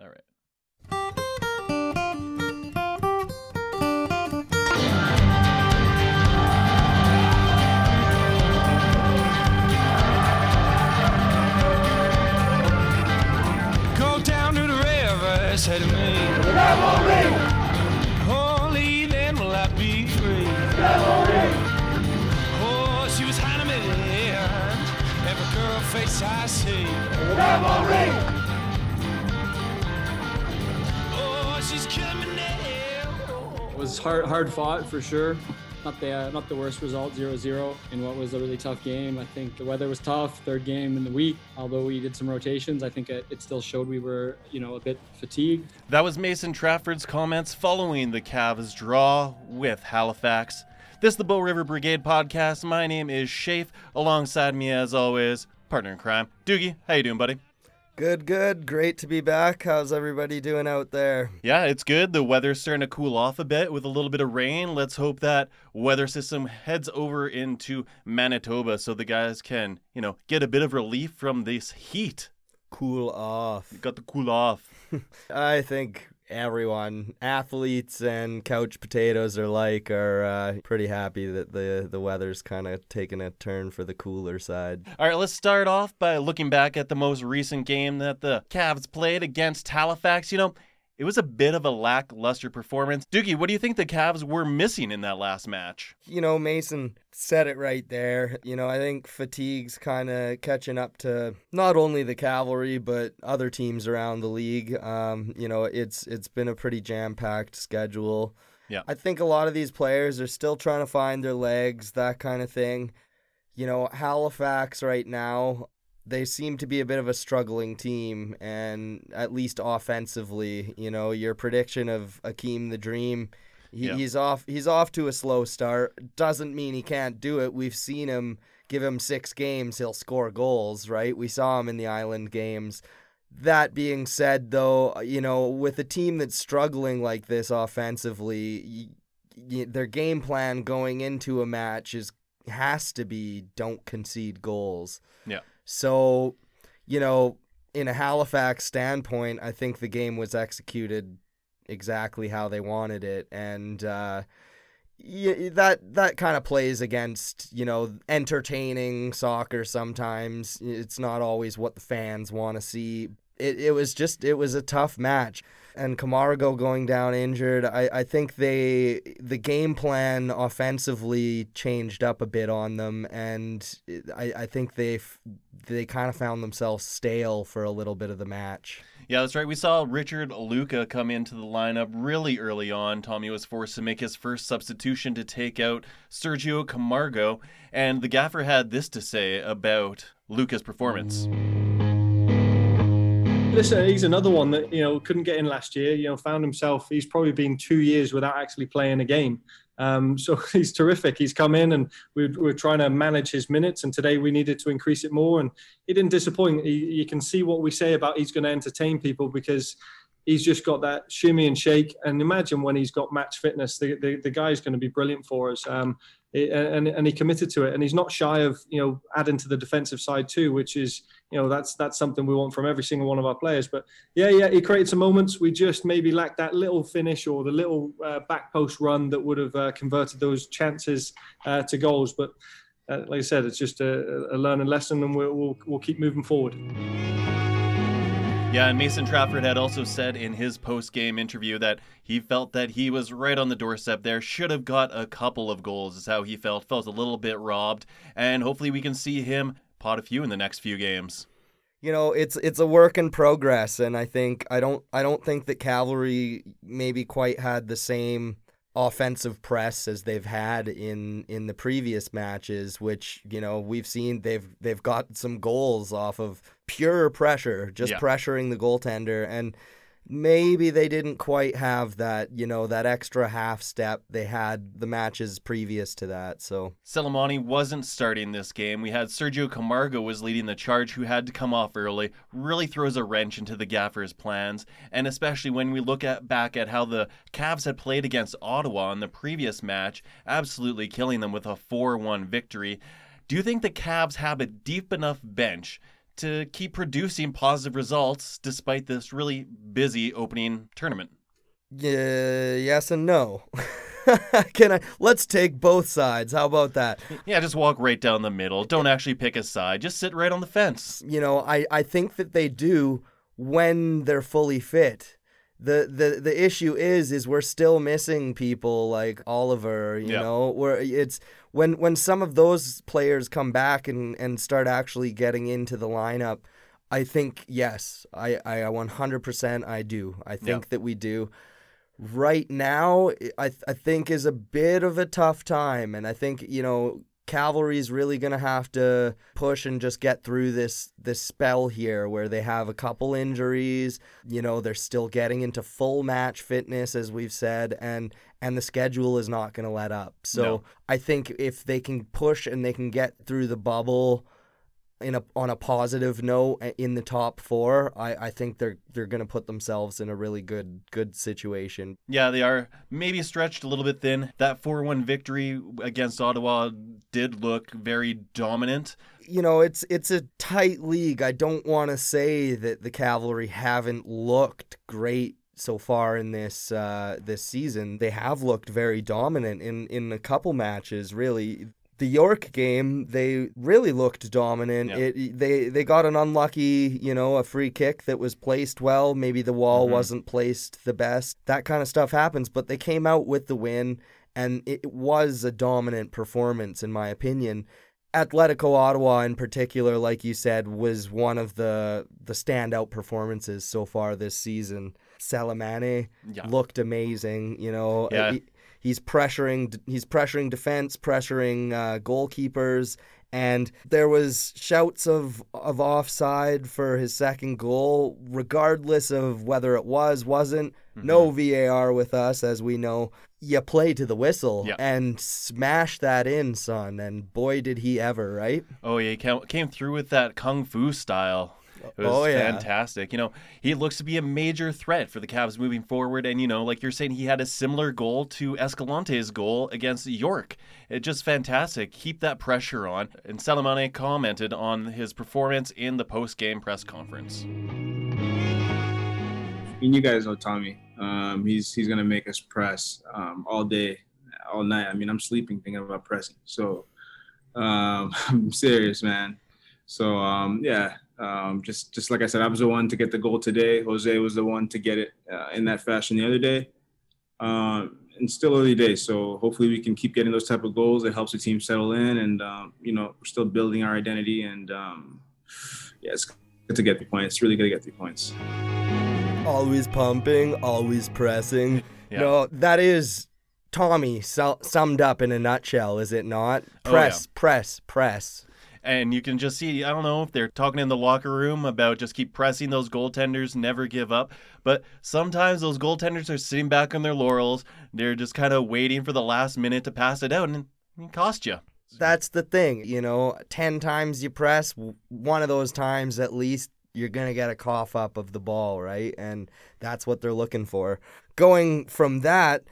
All right. Hard, hard fought for sure. Not the uh, not the worst result, 0-0 in what was a really tough game. I think the weather was tough. Third game in the week, although we did some rotations, I think it, it still showed we were you know a bit fatigued. That was Mason Trafford's comments following the Cavs draw with Halifax. This is the Bow River Brigade podcast. My name is Shafe. Alongside me, as always, partner in crime, Doogie. How you doing, buddy? Good, good. Great to be back. How's everybody doing out there? Yeah, it's good. The weather's starting to cool off a bit with a little bit of rain. Let's hope that weather system heads over into Manitoba so the guys can, you know, get a bit of relief from this heat. Cool off. Got to cool off. I think everyone, athletes and couch potatoes alike, are uh, pretty happy that the the weather's kind of taking a turn for the cooler side. All right, let's start off by looking back at the most recent game that the Cavs played against Halifax. You know, it was a bit of a lackluster performance. Doogie, what do you think the Cavs were missing in that last match? You know, Mason said it right there. You know, I think fatigue's kind of catching up to not only the Cavalry but other teams around the league. Um, you know, it's it's been a pretty jam-packed schedule. Yeah. I think a lot of these players are still trying to find their legs, that kind of thing. You know, Halifax right now, they seem to be a bit of a struggling team, and at least offensively, you know, your prediction of Akeem the Dream, he, Yeah. he's off. He's off to a slow start. Doesn't mean he can't do it. We've seen him. Give him six games, he'll score goals. Right? We saw him in the Island games. That being said, though, you know, with a team that's struggling like this offensively, y- y- their game plan going into a match is has to be don't concede goals. Yeah. So, you know, in a Halifax standpoint, I think the game was executed exactly how they wanted it, and uh, y- that that kind of plays against you know entertaining soccer. Sometimes it's not always what the fans want to see. It it was just it was a tough match. And Camargo going down injured, I, I think they the game plan offensively changed up a bit on them, and I, I think they they kind of found themselves stale for a little bit of the match. Yeah, that's right. We saw Richard Luca come into the lineup really early on. Tommy was forced to make his first substitution to take out Sergio Camargo, and the gaffer had this to say about Luca's performance. Listen, he's another one that you know couldn't get in last year. You know, found himself. He's probably been two years without actually playing a game. Um, so he's terrific. He's come in and we're, we're trying to manage his minutes. And today we needed to increase it more. And he didn't disappoint. He, you can see what we say about he's going to entertain people because he's just got that shimmy and shake. And imagine when he's got match fitness, the the, the guy's going to be brilliant for us. Um, and and he committed to it. And he's not shy of you know adding to the defensive side too, which is you know that's that's something we want from every single one of our players. But yeah, yeah, he created some moments. We just maybe lacked that little finish or the little uh, back post run that would have uh, converted those chances uh, to goals. But uh, like I said, it's just a, a learning lesson, and we'll, we'll we'll keep moving forward. Yeah, and Mason Trafford had also said in his post game interview that he felt that he was right on the doorstep there, should have got a couple of goals, is how he felt. Felt a little bit robbed, and hopefully we can see him pot a few in the next few games. you know it's it's a work in progress and i think i don't i don't think that cavalry maybe quite had the same offensive press as they've had in in the previous matches which you know we've seen they've they've got some goals off of pure pressure just Yeah. pressuring the goaltender and maybe they didn't quite have that you know that extra half step they had the matches previous to that so Selimani wasn't starting this game. We had Sergio Camargo was leading the charge, who had to come off early. Really throws a wrench into the Gaffer's plans, and especially when we look at back at how the Cavs had played against Ottawa in the previous match, absolutely killing them with a 4-1 victory. Do you think the Cavs have a deep enough bench to keep producing positive results despite this really busy opening tournament? Yeah, yes and no. Can I? Let's take both sides. How about that? Yeah, just walk right down the middle. Don't actually pick a side. Just sit right on the fence. You know, I, I think that they do when they're fully fit. The, the the issue is is we're still missing people like Oliver, you Yeah. know, where it's when when some of those players come back and, and start actually getting into the lineup, I think yes, I, I 100% I do. I think that we do. Right now, I I think is a bit of a tough time, and I think you know Cavalry's really gonna have to push and just get through this this spell here where they have a couple injuries. You know they're still getting into full match fitness as we've said, and and the schedule is not gonna let up. So No. I think if they can push and they can get through the bubble in a on a positive note in the top four, I, I think they're they're gonna put themselves in a really good good situation. Yeah, they are maybe stretched a little bit thin. That 4 1 victory against Ottawa did look very dominant. You know, it's it's a tight league. I don't want to say that the Cavalry haven't looked great so far in this uh, this season. They have looked very dominant in in a couple matches. Really, the York game, they really looked dominant. Yeah. It they they got an unlucky, you know, a free kick that was placed well. Maybe the wall Mhm. wasn't placed the best. That kind of stuff happens, but they came out with the win, and it was a dominant performance in my opinion. Atletico Ottawa in particular, like you said, was one of the the standout performances so far this season. Salamane Yeah. looked amazing. You know, Yeah. he- he's pressuring he's pressuring defense, pressuring uh, goalkeepers, and there was shouts of of offside for his second goal, regardless of whether it was wasn't. Mm-hmm. No VAR with us, as we know. You play to the whistle Yeah. and smash that in, son. And boy, did he ever, right? Oh, yeah, he ca- came through with that kung fu style. It was Oh, yeah. fantastic. You know, he looks to be a major threat for the Cavs moving forward. And, you know, like you're saying, he had a similar goal to Escalante's goal against York. It just fantastic. Keep that pressure on. And Salamane commented on his performance in the post game press conference. and you guys know Tommy. Um, he's he's gonna make us press um, all day, all night. I mean, I'm sleeping thinking about pressing. So um, I'm serious, man. So um, yeah, um, just just like I said, I was the one to get the goal today. Jose was the one to get it uh, in that fashion the other day. Um, and still early days, so hopefully we can keep getting those type of goals. It helps the team settle in, and um, you know we're still building our identity. And um, yeah, it's good to get the points. It's really good to get the points. Always pumping, always pressing. Yeah. No, that is Tommy su- summed up in a nutshell, is it not? Oh, Press, press, press. And you can just see, I don't know if they're talking in the locker room about just keep pressing those goaltenders, never give up. But sometimes those goaltenders are sitting back on their laurels. They're just kind of waiting for the last minute to pass it out, and it cost you. That's the thing, you know. Ten times you press, one of those times at least you're gonna get a cough up of the ball, right? And that's what they're looking for. Going from that,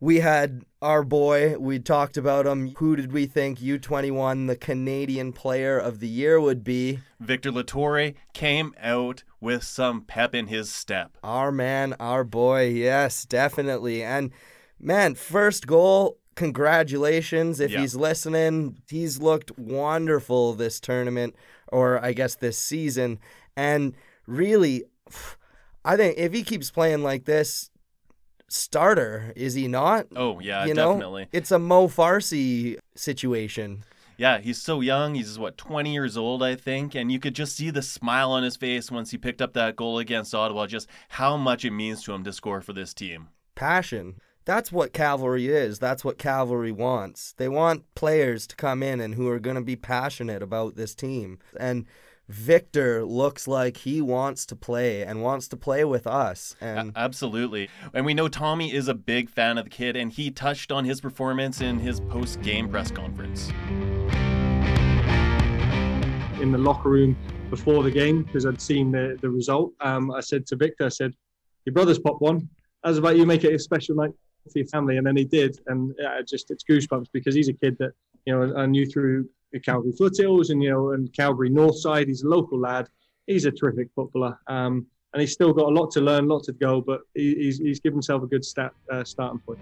we had our boy. We talked about him. Who did we think U21 the Canadian Player of the Year would be? Victor Loturi came out with some pep in his step. Our man, our boy. Yes, definitely. And man, first goal. Congratulations if Yeah. he's listening. He's looked wonderful this tournament, or I guess this season. And really, I think if he keeps playing like this, starter, is he not? Oh, yeah, you know, definitely. it's a Mo Farsi situation. Yeah, he's so young. He's, what, 20 years old, I think. And you could just see the smile on his face once he picked up that goal against Ottawa, just how much it means to him to score for this team. passion. That's what cavalry is. That's what cavalry wants. They want players to come in and who are going to be passionate about this team. And Victor looks like he wants to play and wants to play with us. A- And Absolutely. And we know Tommy is a big fan of the kid, and he touched on his performance in his post game press conference. in the locker room before the game because I'd seen the, the result. Um, I said to Victor, I said, Your brother's popped one. How's about you make it a special night for your family? And then he did. And yeah, I just, it's goosebumps because he's a kid that, you know, I knew through Calgary Foothills and you know and Calgary North Side. He's a local lad. He's a terrific footballer, um, and he's still got a lot to learn, a lot to go. But he, he's he's given himself a good stat, uh, starting point.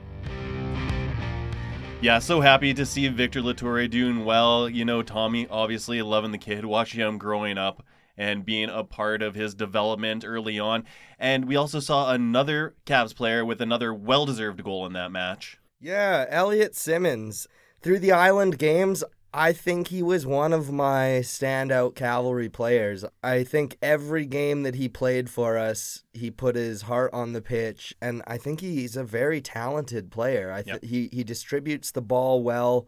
Yeah, so happy to see Victor Loturi doing well. You know, Tommy obviously loving the kid, watching him growing up and being a part of his development early on. And we also saw another Cavs player with another well deserved goal in that match. Yeah, Elliot Simmons. Through the island games, I think he was one of my standout cavalry players. I think every game that he played for us, he put his heart on the pitch, and I think he's a very talented player. I th- Yep. he he distributes the ball well.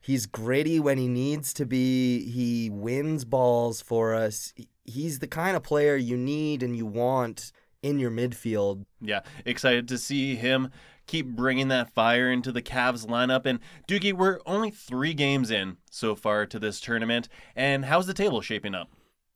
He's gritty when he needs to be. He wins balls for us. He's the kind of player you need and you want in your midfield. Yeah, excited to see him keep bringing that fire into the Cavs lineup. And Doogie, we're only three games in so far to this tournament. And how's the table shaping up?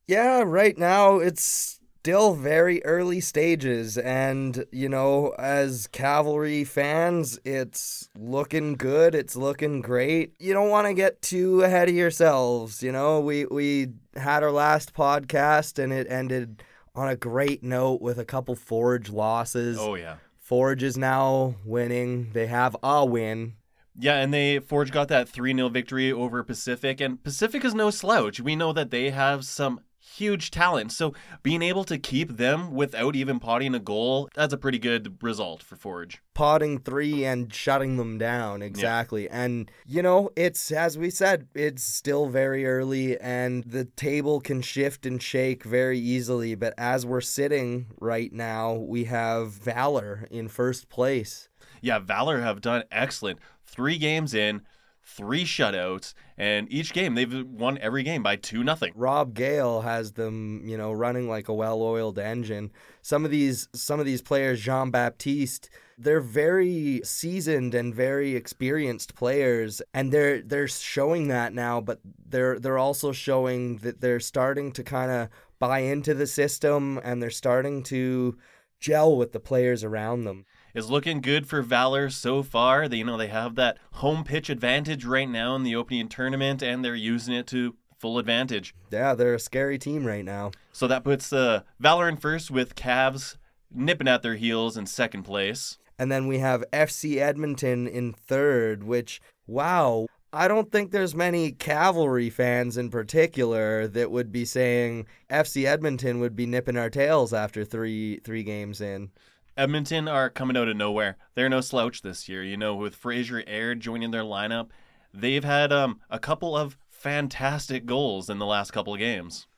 Yeah, right now it's still very early stages and you know as cavalry fans it's looking good it's looking great you don't want to get too ahead of yourselves you know we we had our last podcast and it ended on a great note with a couple forge losses Oh, yeah. forge is now winning they have a win Yeah, and they Forge got that 3 0 victory over Pacific, and Pacific is no slouch. We know that they have some huge talent. So being able to keep them without even potting a goal, that's a pretty good result for Forge. potting three and shutting them down exactly and you know it's as we said it's still very early and the table can shift and shake very easily but as we're sitting right now we have valor in first place Yeah, Valor have done excellent. Three games in, three shutouts, and each game they've won every game by 2 nothing. Rob Gale has them, you know, running like a well-oiled engine. Some of these some of these players, Jean Baptiste, they're very seasoned and very experienced players and they're they're showing that now, but they're they're also showing that they're starting to kind of buy into the system and they're starting to gel with the players around them. Is looking good for Valor so far. They, you know, they have that home pitch advantage right now in the opening tournament, and they're using it to full advantage. Yeah, they're a scary team right now. So that puts uh, Valor in first with Cavs nipping at their heels in second place. And then we have FC Edmonton in third, which, wow, I don't think there's many cavalry fans in particular that would be saying FC Edmonton would be nipping our tails after three three games in. Edmonton are coming out of nowhere. They're no slouch this year. You know, with Fraser Aird joining their lineup, they've had um, a couple of fantastic goals in the last couple of games.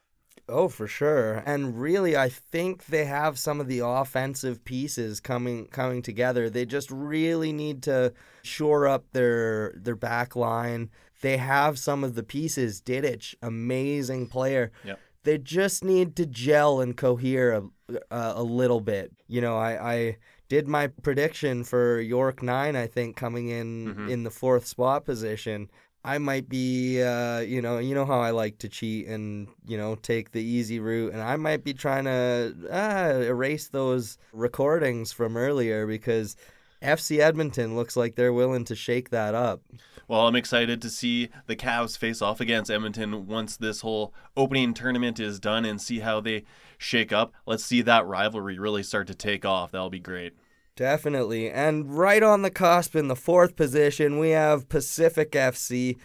Oh, for sure. And really, I think they have some of the offensive pieces coming coming together. They just really need to shore up their their back line. They have some of the pieces. Didic, amazing player. Yep. They just need to gel and cohere a, a, a little bit. You know, I, I did my prediction for York 9, I think, coming in Mhm. in the fourth spot position. I might be, uh, you know, you know how I like to cheat and you know take the easy route, and I might be trying to uh, erase those recordings from earlier because FC Edmonton looks like they're willing to shake that up. Well, I'm excited to see the Cavs face off against Edmonton once this whole opening tournament is done and see how they shake up. Let's see that rivalry really start to take off. That'll be great. Definitely. And right on the cusp in the fourth position, we have Pacific FC.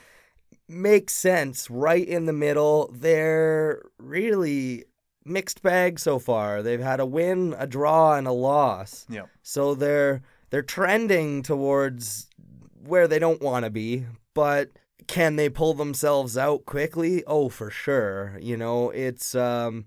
Makes sense. Right in the middle. They're really mixed bag so far. They've had a win, a draw, and a loss. Yep. So they're they're trending towards where they don't want to be, but can they pull themselves out quickly? Oh, for sure. You know, it's um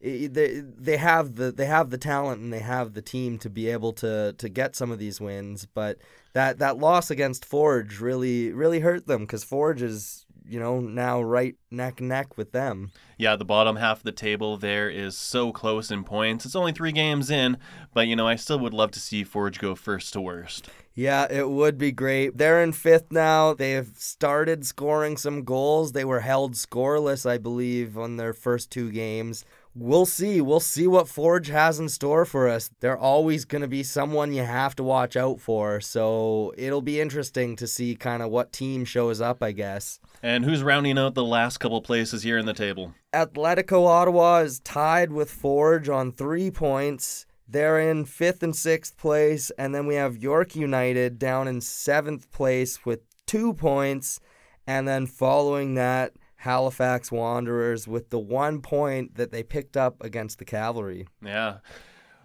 they they have the they have the talent and they have the team to be able to to get some of these wins, but that that loss against Forge really really hurt them cuz Forge is, you know, now right neck and neck with them. Yeah, the bottom half of the table there is so close in points. It's only three games in, but you know, I still would love to see Forge go first to worst. Yeah, it would be great. They're in fifth now. They've started scoring some goals. They were held scoreless, I believe, on their first two games. We'll see. We'll see what Forge has in store for us. They're always going to be someone you have to watch out for. So it'll be interesting to see kind of what team shows up, I guess. And who's rounding out the last couple places here in the table? Atletico Ottawa is tied with Forge on three points. They're in fifth and sixth place. And then we have York United down in seventh place with two points. And then following that, Halifax Wanderers with the one point that they picked up against the Cavalry. Yeah.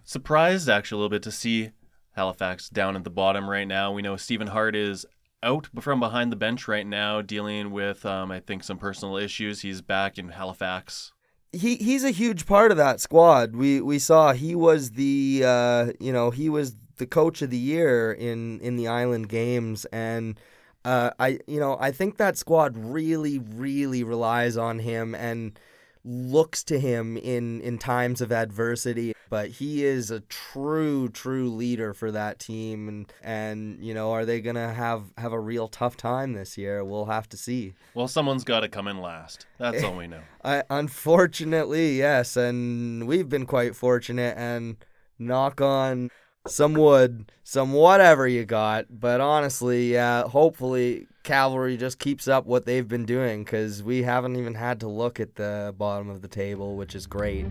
Surprised actually a little bit to see Halifax down at the bottom right now. We know Stephen Hart is out from behind the bench right now, dealing with, um, I think, some personal issues. He's back in Halifax. He he's a huge part of that squad. We we saw he was the uh, you know he was the coach of the year in in the Island Games and uh, I you know I think that squad really really relies on him and looks to him in in times of adversity but he is a true true leader for that team and and you know are they going to have have a real tough time this year? We'll have to see. Well someone's got to come in last. That's all we know. I, unfortunately yes and we've been quite fortunate and knock on some wood, some whatever you got. But honestly, yeah, hopefully Cavalry just keeps up what they've been doing because we haven't even had to look at the bottom of the table, which is great.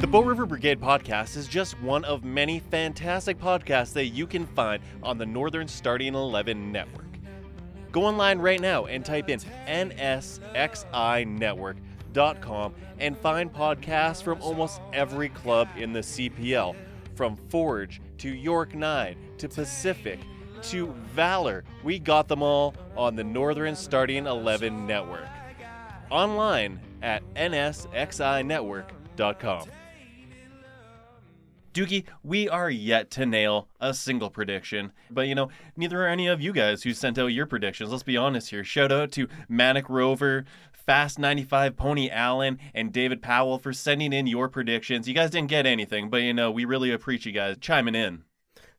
The Bow River Brigade podcast is just one of many fantastic podcasts that you can find on the Northern Starting 11 network. Go online right now and type in NSXI Network com and find podcasts from almost every club in the CPL, from Forge to York 9 to Pacific to Valor. We got them all on the Northern Starting 11 network. Online at nsxinetwork.com. Doogie, we are yet to nail a single prediction, but you know, neither are any of you guys who sent out your predictions. Let's be honest here. Shout out to Manic Rover, Fast 95 Pony Allen, and David Powell for sending in your predictions. You guys didn't get anything, but you know, we really appreciate you guys chiming in.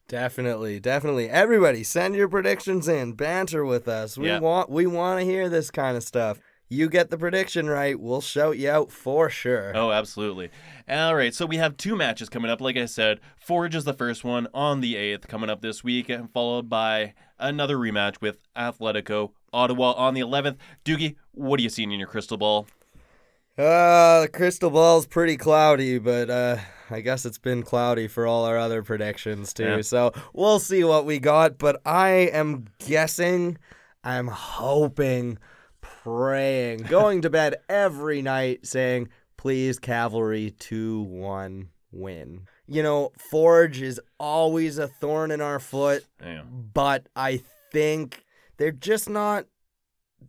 Definitely, definitely. Everybody, send your predictions in. Banter with us. We Yeah. want we want to hear this kind of stuff. You get the prediction right, we'll shout you out for sure. Oh, absolutely. All right, so we have two matches coming up. Like I said, Forge is the first one on the 8th coming up this week, and followed by another rematch with Atletico Ottawa on the 11th. Doogie, what are you seeing in your crystal ball? Uh, the crystal ball's pretty cloudy, but uh, I guess it's been cloudy for all our other predictions too. Yeah. So we'll see what we got. But I am guessing, I'm hoping, praying, going to bed every night saying, please, Cavalry 2 1 win. You know, Forge is always a thorn in our foot, Yeah. but I think they're just not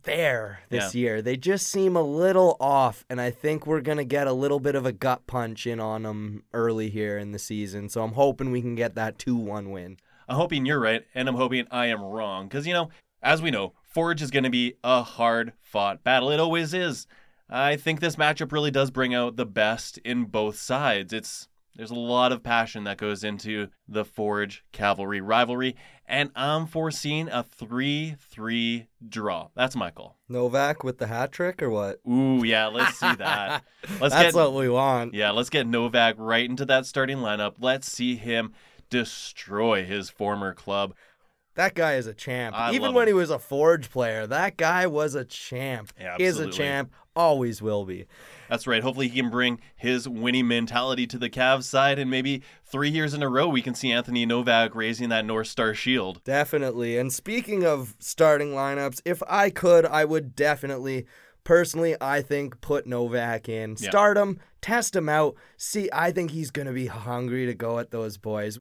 there this year. They just seem a little off, and I think we're going to get a little bit of a gut punch in on them early here in the season. So I'm hoping we can get that 2 1 win. I'm hoping you're right, and I'm hoping I am wrong. Because, you know, as we know, Forge is going to be a hard fought battle. It always is. I think this matchup really does bring out the best in both sides. It's there's a lot of passion that goes into the Forge Cavalry rivalry, and I'm foreseeing a 3-3 draw. That's Michael. Novak with the hat trick or what? Ooh, yeah, let's see that. Let's That's get what we want. yeah, let's get Novak right into that starting lineup. Let's see him destroy his former club. That guy is a champ. I Even when him. he was a Forge player, that guy was a champ. Yeah, Is a absolutely. champ. Always will be. That's right. Hopefully, he can bring his winning mentality to the Cavs side, and maybe three years in a row, we can see Anthony Novak raising that North Star shield. Definitely. And speaking of starting lineups, if I could, I would definitely, personally, I think put Novak in, Yeah. start him, test him out. See, I think he's going to be hungry to go at those boys.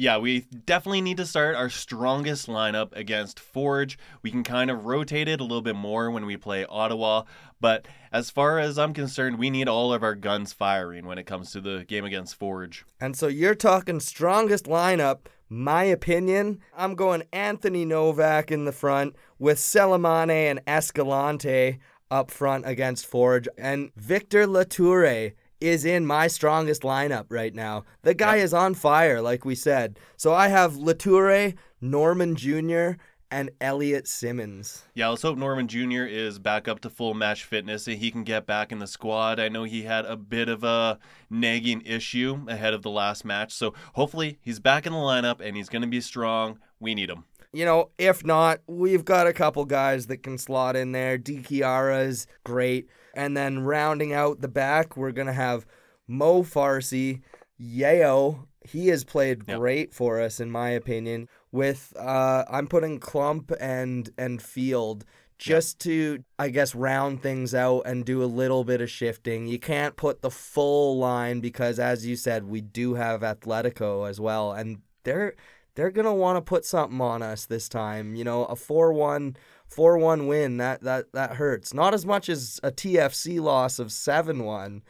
Yeah, we definitely need to start our strongest lineup against Forge. We can kind of rotate it a little bit more when we play Ottawa, but as far as I'm concerned, we need all of our guns firing when it comes to the game against Forge. And so you're talking strongest lineup. My opinion, I'm going Anthony Novak in the front with Selemane and Escalante up front against Forge. And Victor Loturi is in my strongest lineup right now. The guy is on fire, like we said. So I have Loturi, Norman Jr., and Elliot Simmons. Yeah, let's hope Norman Jr. is back up to full match fitness and he can get back in the squad. I know he had a bit of a nagging issue ahead of the last match, so hopefully he's back in the lineup and he's going to be strong. We need him. You know, if not, we've got a couple guys that can slot in there. Dikiara is great. And then rounding out the back, we're going to have Mo Farsi, Yeo. He has played Yep. great for us, in my opinion. With uh, I'm putting Klomp and and Field just to I guess round things out and do a little bit of shifting. You can't put the full line because, as you said, we do have Atletico as well, and they're they're gonna want to put something on us this time. You know, a 4-1, 4-1 win that that that hurts. Not as much as a TFC loss of 7-1,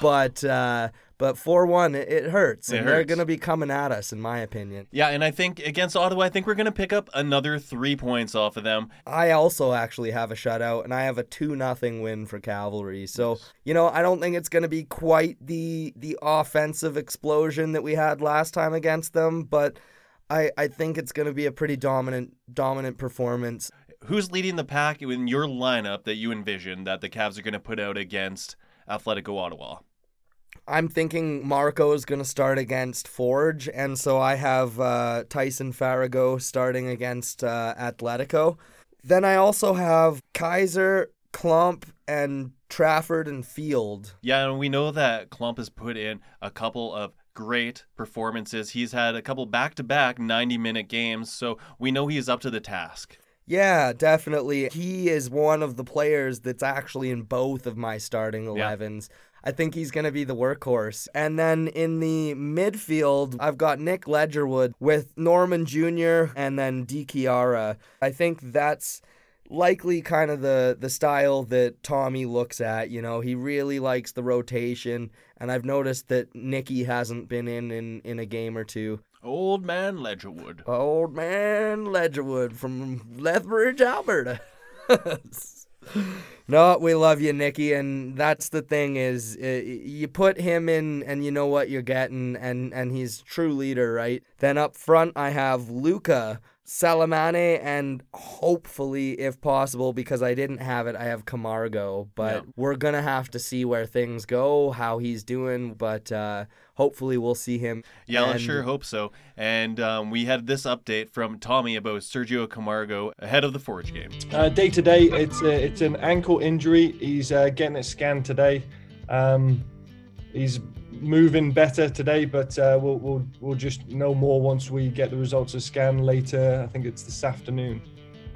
but uh, but 4-1 it, it hurts, It and they're gonna be coming at us, in my opinion. Yeah, and I think against Ottawa, I think we're going to pick up another three points off of them. I also actually have a shutout, and I have a two nothing win for Cavalry. So you know, I don't think it's going to be quite the the offensive explosion that we had last time against them, but I I think it's going to be a pretty dominant dominant performance. Who's leading the pack in your lineup that you envision that the Cavs are going to put out against Atletico Ottawa? I'm thinking Marco is going to start against Forge, and so I have uh, Tyson Farago starting against uh, Atletico. Then I also have Kaiser, Klomp, and Trafford and Field. Yeah, and we know that Klomp has put in a couple of great performances. He's had a couple back to back 90 minute games, so we know he's up to the task. Yeah, definitely. He is one of the players that's actually in both of my starting 11s. I think he's going to be the workhorse. And then in the midfield, I've got Nick Ledgerwood with Norman Jr. and then D. Chiara. I think that's likely kind of the the style that Tommy looks at. You know, he really likes the rotation, and I've noticed that Nicky hasn't been in in, in a game or two. Old man Ledgerwood. Old man Ledgerwood from Lethbridge, Alberta. no, we love you, Nikki, and that's the thing is uh, you put him in, and you know what you're getting, and and he's true leader, right? Then up front, I have Luca. Salamane and hopefully, if possible, because I didn't have it, I have Camargo. But Yeah. we're gonna have to see where things go, how he's doing. But uh, hopefully, we'll see him. Yeah, I sure hope so. And um, we had this update from Tommy about Sergio Camargo ahead of the Forge game. Uh, day to day, it's uh, it's an ankle injury. He's uh, getting it scanned today. Um, he's moving better today, but uh, we'll, we'll we'll just know more once we get the results of scan later. I think it's this afternoon.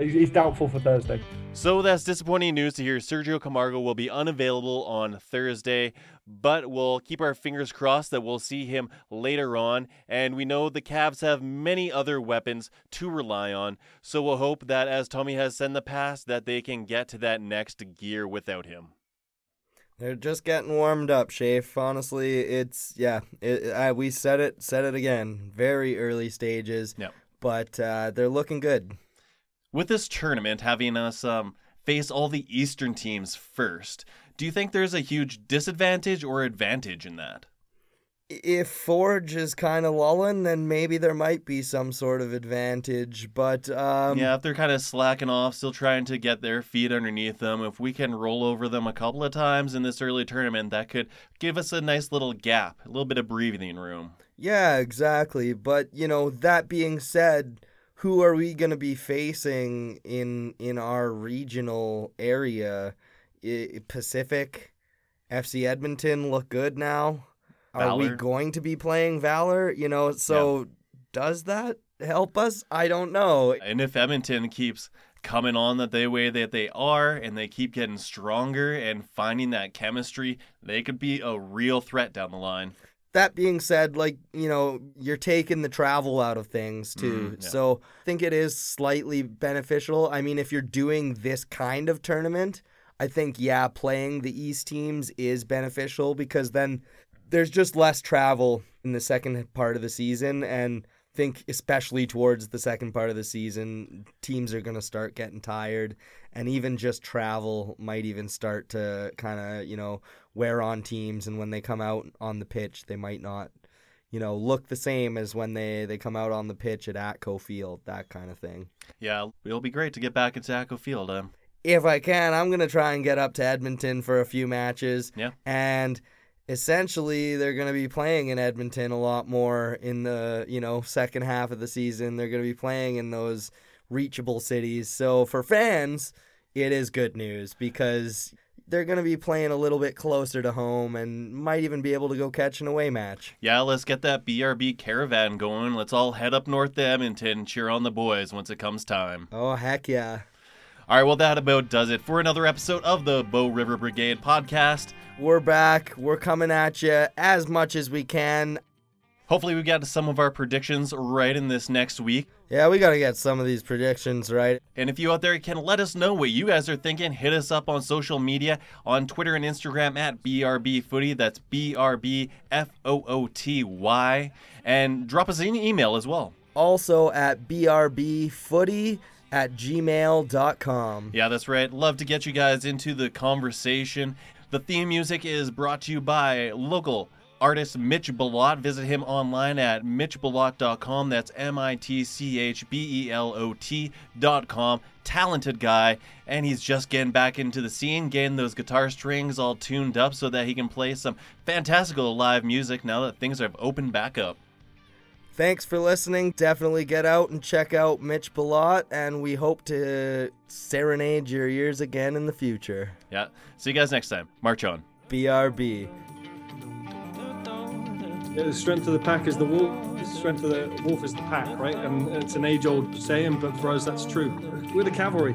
He's, he's doubtful for Thursday. So that's disappointing news to hear. Sergio Camargo will be unavailable on Thursday, but we'll keep our fingers crossed that we'll see him later on. And we know the Cavs have many other weapons to rely on, so we'll hope that, as Tommy has said in the past, that they can get to that next gear without him. They're just getting warmed up, Shafe. Honestly, it's yeah. It, uh, we said it, said it again. Very early stages. Yep. But uh, they're looking good. With this tournament having us um, face all the Eastern teams first, do you think there's a huge disadvantage or advantage in that? If Forge is kind of lulling, then maybe there might be some sort of advantage. But um, yeah, if they're kind of slacking off, still trying to get their feet underneath them, if we can roll over them a couple of times in this early tournament, that could give us a nice little gap, a little bit of breathing room. Yeah, exactly. But you know, that being said, who are we going to be facing in in our regional area? I, Pacific, FC Edmonton look good now. Are we going to be playing Valor? You know, so does that help us? I don't know. And if Edmonton keeps coming on that they way that they are and they keep getting stronger and finding that chemistry, they could be a real threat down the line. That being said, like, you know, you're taking the travel out of things too. Mm, yeah. So I think it is slightly beneficial. I mean, if you're doing this kind of tournament, I think, yeah, playing the East teams is beneficial because then there's just less travel in the second part of the season. And I think, especially towards the second part of the season, teams are going to start getting tired. And even just travel might even start to kind of, you know, wear on teams. And when they come out on the pitch, they might not, you know, look the same as when they, they come out on the pitch at Atco Field, that kind of thing. Yeah, it'll be great to get back into Atco Field. Uh, If I can, I'm going to try and get up to Edmonton for a few matches. Yeah. And essentially, they're going to be playing in Edmonton a lot more in the, you know, second half of the season. They're going to be playing in those reachable cities. So for fans, it is good news because they're going to be playing a little bit closer to home and might even be able to go catch an away match. yeah, let's get that BRB caravan going. Let's all head up north to Edmonton and cheer on the boys once it comes time. Oh, heck yeah. All right, well, that about does it for another episode of the Bow River Brigade podcast. We're back. We're coming at you as much as we can. Hopefully, we got some of our predictions right in this next week. Yeah, we got to get some of these predictions right. And if you out there can let us know what you guys are thinking, hit us up on social media on Twitter and Instagram at BRB Footy. That's B R B F O O T Y. And drop us an email as well. Also at brbfooty at gmail.com. Yeah, that's right. Love to get you guys into the conversation. The theme music is brought to you by local artist Mitch Belot. Visit him online at mitchbelot.com. That's M I T C H B E L O T.com. Talented guy, and he's just getting back into the scene, getting those guitar strings all tuned up so that he can play some fantastical live music now that things have opened back up. Thanks for listening. Definitely get out and check out Mitch Belot, and we hope to serenade your ears again in the future. Yeah. See you guys next time. March on. BRB. The strength of the pack is the wolf. The strength of the wolf is the pack, right? And it's an age-old saying, but for us, that's true. We're the cavalry.